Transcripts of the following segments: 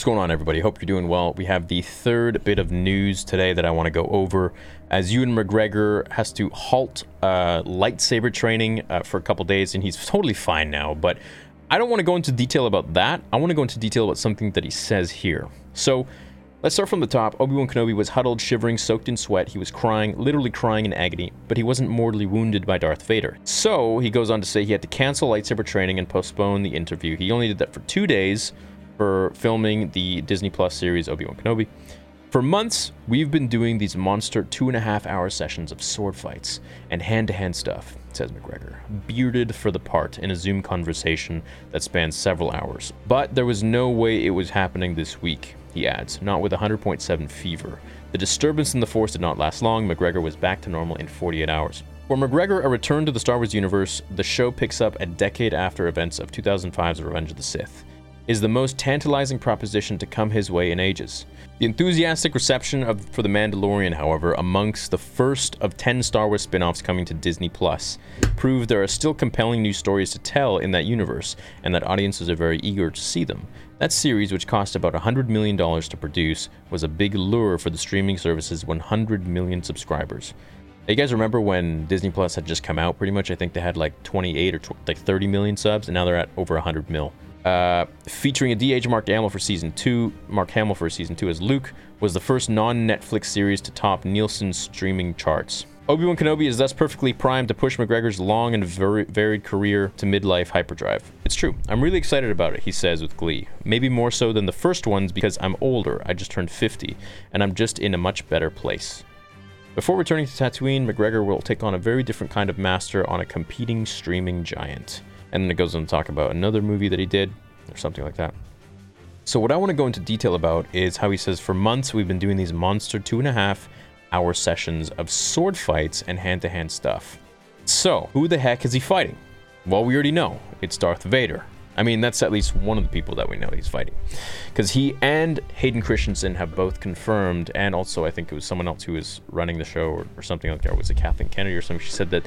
What's going on, everybody? Hope you're doing well. We have the third bit of news today that I want to go over. As Ewan McGregor has to halt uh, lightsaber training uh, for a couple days, and he's totally fine now. But I don't want to go into detail about that. I want to go into detail about something that he says here. So let's start from the top. Obi Wan Kenobi was huddled, shivering, soaked in sweat. He was crying, literally crying in agony, but he wasn't mortally wounded by Darth Vader. So he goes on to say he had to cancel lightsaber training and postpone the interview. He only did that for two days for filming the Disney Plus series Obi-Wan Kenobi. For months, we've been doing these monster two and a half hour sessions of sword fights and hand to hand stuff, says McGregor, bearded for the part in a Zoom conversation that spans several hours. But there was no way it was happening this week, he adds, not with 100.7 fever. The disturbance in the Force did not last long. McGregor was back to normal in 48 hours. For McGregor, a return to the Star Wars universe, the show picks up a decade after events of 2005's Revenge of the Sith is the most tantalizing proposition to come his way in ages. The enthusiastic reception of For the Mandalorian, however, amongst the first of 10 Star Wars spin-offs coming to Disney Plus, prove there are still compelling new stories to tell in that universe, and that audiences are very eager to see them. That series, which cost about $100 million to produce, was a big lure for the streaming service's 100 million subscribers. You guys remember when Disney Plus had just come out pretty much? I think they had like 28 or like 30 million subs, and now they're at over 100 mil. Uh, featuring a DH Mark Hamill for season two, Mark Hamill for season two as Luke, was the first non-Netflix series to top Nielsen's streaming charts. Obi-Wan Kenobi is thus perfectly primed to push McGregor's long and very varied career to midlife hyperdrive. It's true. I'm really excited about it, he says with glee. Maybe more so than the first ones because I'm older. I just turned 50, and I'm just in a much better place. Before returning to Tatooine, McGregor will take on a very different kind of master on a competing streaming giant. And then it goes on to talk about another movie that he did, or something like that. So what I want to go into detail about is how he says for months we've been doing these monster two and a half hour sessions of sword fights and hand-to-hand stuff. So, who the heck is he fighting? Well, we already know. It's Darth Vader. I mean, that's at least one of the people that we know he's fighting. Because he and Hayden Christensen have both confirmed, and also I think it was someone else who was running the show or, or something like that. Or was it Kathleen Kennedy or something? She said that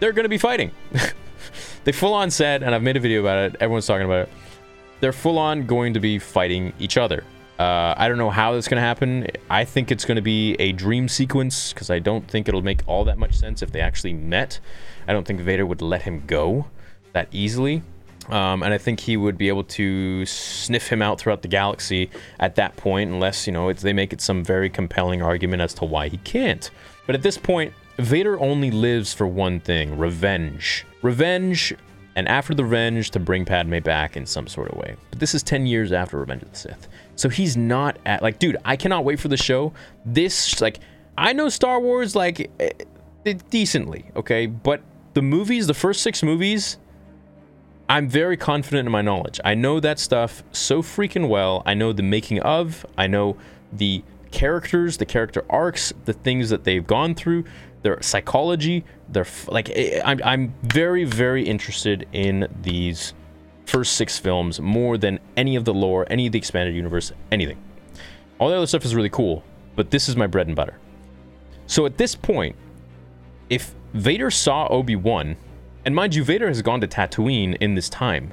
they're going to be fighting. they full on said, and I've made a video about it. Everyone's talking about it. They're full on going to be fighting each other. Uh, I don't know how that's going to happen. I think it's going to be a dream sequence because I don't think it'll make all that much sense if they actually met. I don't think Vader would let him go that easily. Um, and I think he would be able to sniff him out throughout the galaxy at that point, unless, you know, they make it some very compelling argument as to why he can't. But at this point, Vader only lives for one thing revenge. Revenge, and after the revenge, to bring Padme back in some sort of way. But this is 10 years after Revenge of the Sith. So he's not at, like, dude, I cannot wait for the show. This, like, I know Star Wars, like, eh, decently, okay? But the movies, the first six movies, I'm very confident in my knowledge. I know that stuff so freaking well. I know the making of, I know the characters, the character arcs, the things that they've gone through, their psychology, their like eh, I'm I'm very very interested in these first six films more than any of the lore, any of the expanded universe, anything. All the other stuff is really cool, but this is my bread and butter. So at this point, if Vader saw Obi-Wan, and mind you, Vader has gone to Tatooine in this time.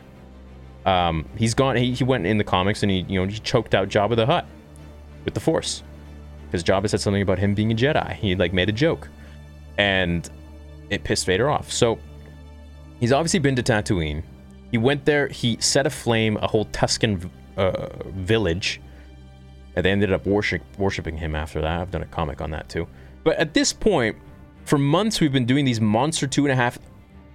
Um, he's gone. He, he went in the comics and he you know he choked out Jabba the Hutt with the Force because Jabba said something about him being a Jedi. He like made a joke and it pissed Vader off. So he's obviously been to Tatooine. He went there. He set aflame a whole Tusken uh, village, and they ended up worship, worshiping him after that. I've done a comic on that too. But at this point, for months we've been doing these monster two and a half.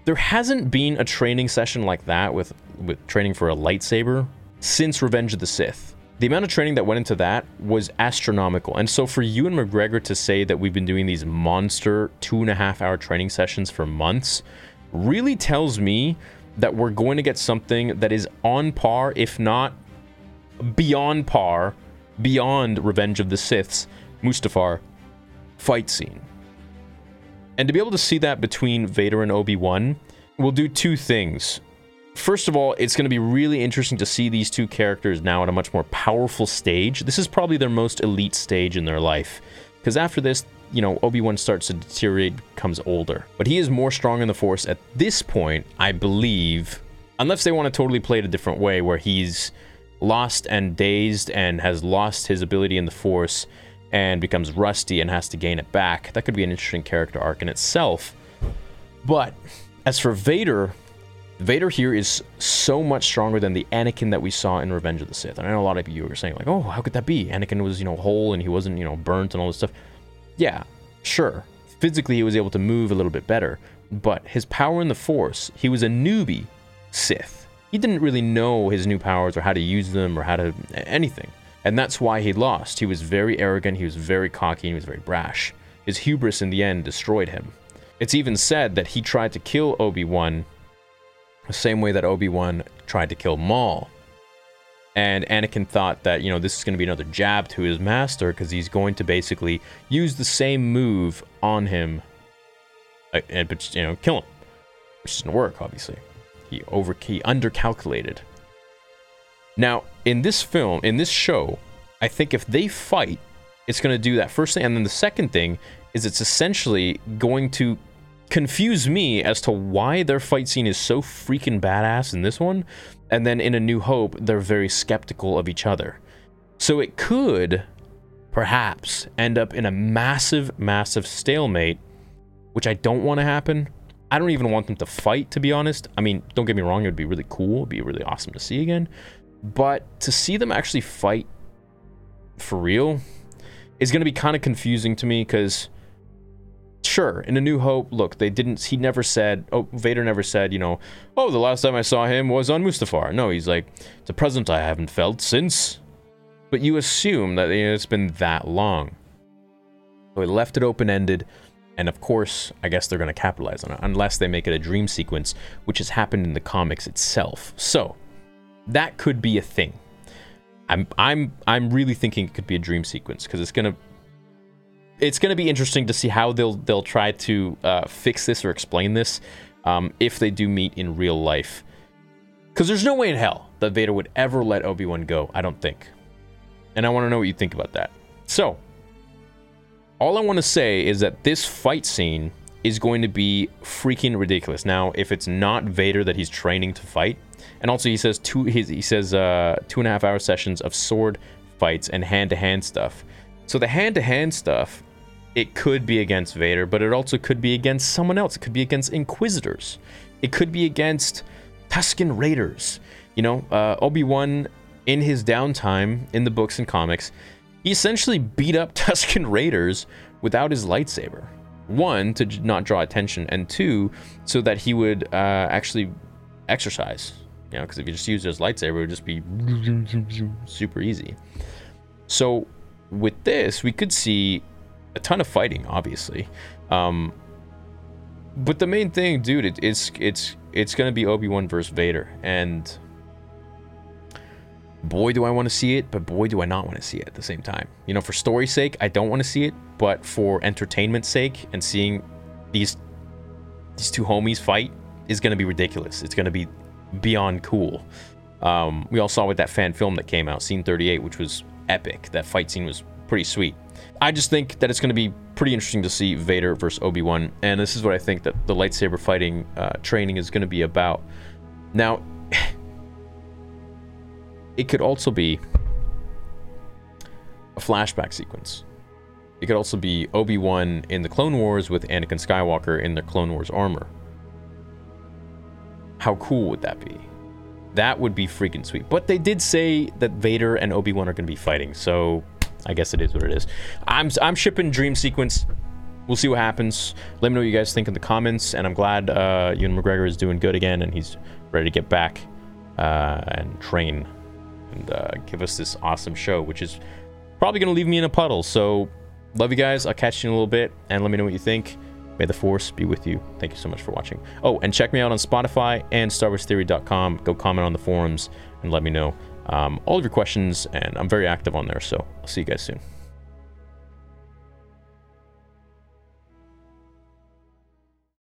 There hasn't been a training session like that with with training for a lightsaber since Revenge of the Sith the amount of training that went into that was astronomical. And so for Ewan McGregor to say that we've been doing these monster two and a half hour training sessions for months really tells me that we're going to get something that is on par, if not beyond par, beyond Revenge of the Sith's Mustafar fight scene. And to be able to see that between Vader and Obi-Wan will do two things. First of all, it's going to be really interesting to see these two characters now at a much more powerful stage. This is probably their most elite stage in their life. Because after this, you know, Obi-Wan starts to deteriorate, becomes older. But he is more strong in the Force at this point, I believe, unless they want to totally play it a different way where he's lost and dazed and has lost his ability in the Force and becomes rusty and has to gain it back. That could be an interesting character arc in itself. But as for Vader, Vader here is so much stronger than the Anakin that we saw in Revenge of the Sith. And I know a lot of you are saying like, "Oh, how could that be? Anakin was, you know, whole and he wasn't, you know, burnt and all this stuff." Yeah, sure. Physically he was able to move a little bit better, but his power in the Force, he was a newbie Sith. He didn't really know his new powers or how to use them or how to anything. And that's why he lost. He was very arrogant, he was very cocky, and he was very brash. His hubris in the end destroyed him. It's even said that he tried to kill Obi-Wan the same way that Obi-Wan tried to kill Maul. And Anakin thought that, you know, this is going to be another jab to his master because he's going to basically use the same move on him uh, and, but, you know, kill him. Which doesn't work, obviously. He over he undercalculated. Now, in this film, in this show, I think if they fight, it's going to do that first thing. And then the second thing is it's essentially going to confuse me as to why their fight scene is so freaking badass in this one, and then in A New Hope, they're very skeptical of each other. So it could, perhaps, end up in a massive, massive stalemate, which I don't want to happen. I don't even want them to fight, to be honest. I mean, don't get me wrong, it would be really cool, it'd be really awesome to see again. But to see them actually fight for real is going to be kind of confusing to me because sure, in A New Hope, look, they didn't, he never said, oh, Vader never said, you know, oh, the last time I saw him was on Mustafar. No, he's like, it's a present I haven't felt since. But you assume that you know, it's been that long. So he left it open-ended, and of course, I guess they're going to capitalize on it, unless they make it a dream sequence, which has happened in the comics itself. So, that could be a thing. I'm I'm I'm really thinking it could be a dream sequence because it's gonna it's going to be interesting to see how they'll they'll try to uh, fix this or explain this um, if they do meet in real life. Because there's no way in hell that Vader would ever let Obi Wan go. I don't think. And I want to know what you think about that. So, all I want to say is that this fight scene is going to be freaking ridiculous. Now, if it's not Vader that he's training to fight, and also he says two he says uh, two and a half hour sessions of sword fights and hand to hand stuff. So the hand to hand stuff it could be against Vader, but it also could be against someone else. It could be against Inquisitors. It could be against Tusken Raiders. You know, uh, Obi-Wan, in his downtime in the books and comics, he essentially beat up Tusken Raiders without his lightsaber. One, to not draw attention, and two, so that he would uh, actually exercise. You know, because if you just used his lightsaber, it would just be super easy. So with this, we could see a ton of fighting, obviously. Um, but the main thing, dude, it, it's it's it's gonna be Obi Wan versus Vader, and boy, do I want to see it, but boy, do I not want to see it at the same time. You know, for story's sake, I don't want to see it, but for entertainment's sake and seeing these these two homies fight is gonna be ridiculous. It's gonna be beyond cool. Um, we all saw with that fan film that came out, Scene 38, which was epic. That fight scene was pretty sweet. I just think that it's going to be pretty interesting to see Vader versus Obi-Wan, and this is what I think that the lightsaber fighting uh, training is going to be about. Now, it could also be a flashback sequence. It could also be Obi-Wan in the Clone Wars with Anakin Skywalker in the Clone Wars armor. How cool would that be? That would be freaking sweet. But they did say that Vader and Obi-Wan are going to be fighting, so I guess it is what it is. I'm I'm shipping Dream Sequence. We'll see what happens. Let me know what you guys think in the comments. And I'm glad uh, Ewan McGregor is doing good again and he's ready to get back uh, and train and uh, give us this awesome show, which is probably going to leave me in a puddle. So love you guys. I'll catch you in a little bit and let me know what you think. May the force be with you. Thank you so much for watching. Oh, and check me out on Spotify and StarWarsTheory.com. Go comment on the forums and let me know um, all of your questions, and I'm very active on there. So I'll see you guys soon.